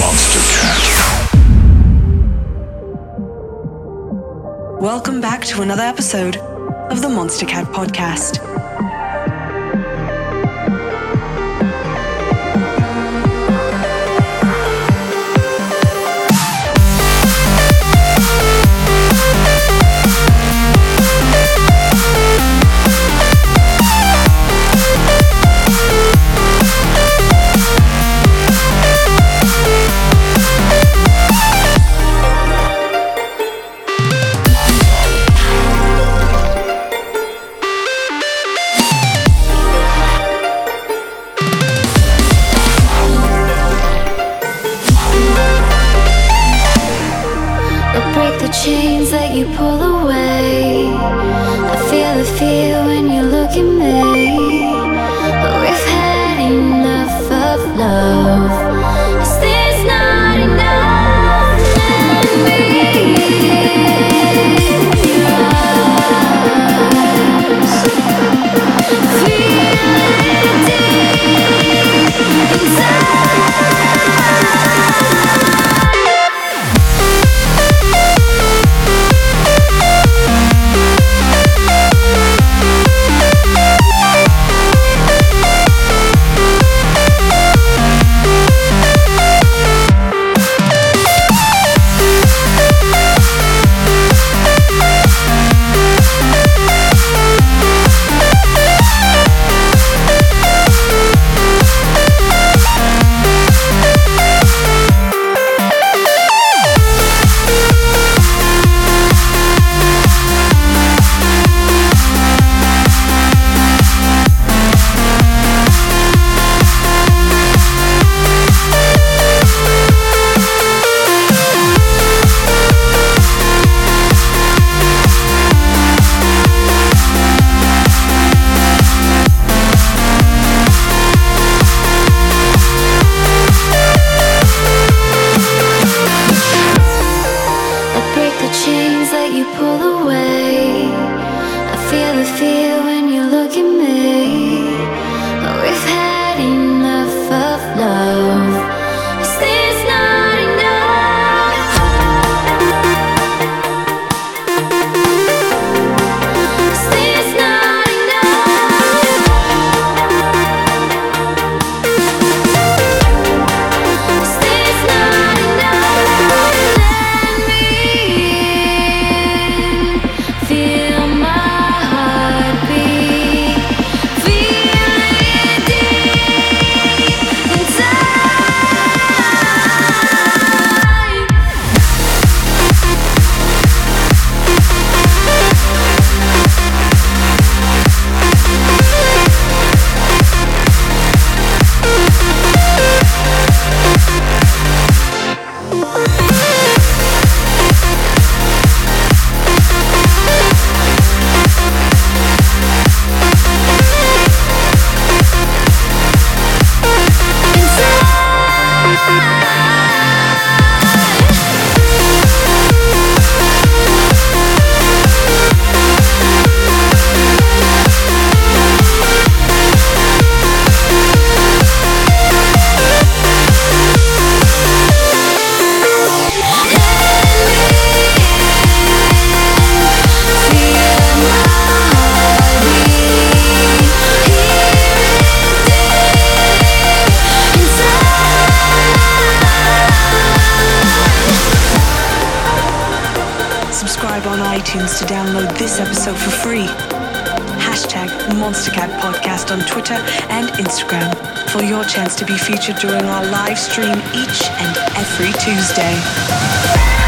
Monstercat. Welcome back to another episode of the Monstercat Podcast. featured during our live stream each and every Tuesday.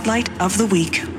Spotlight of the Week.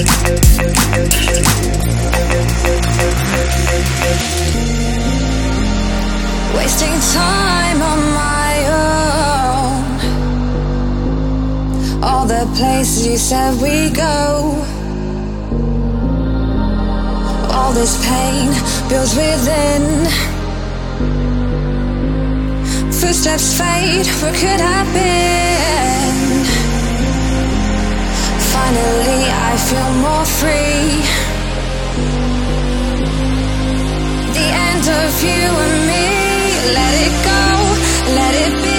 Wasting time on my own. All the places you said we'd go. All this pain builds within footsteps fade, Where could I be? Finally, I feel more free. The end of you and me. Let it go, let it be.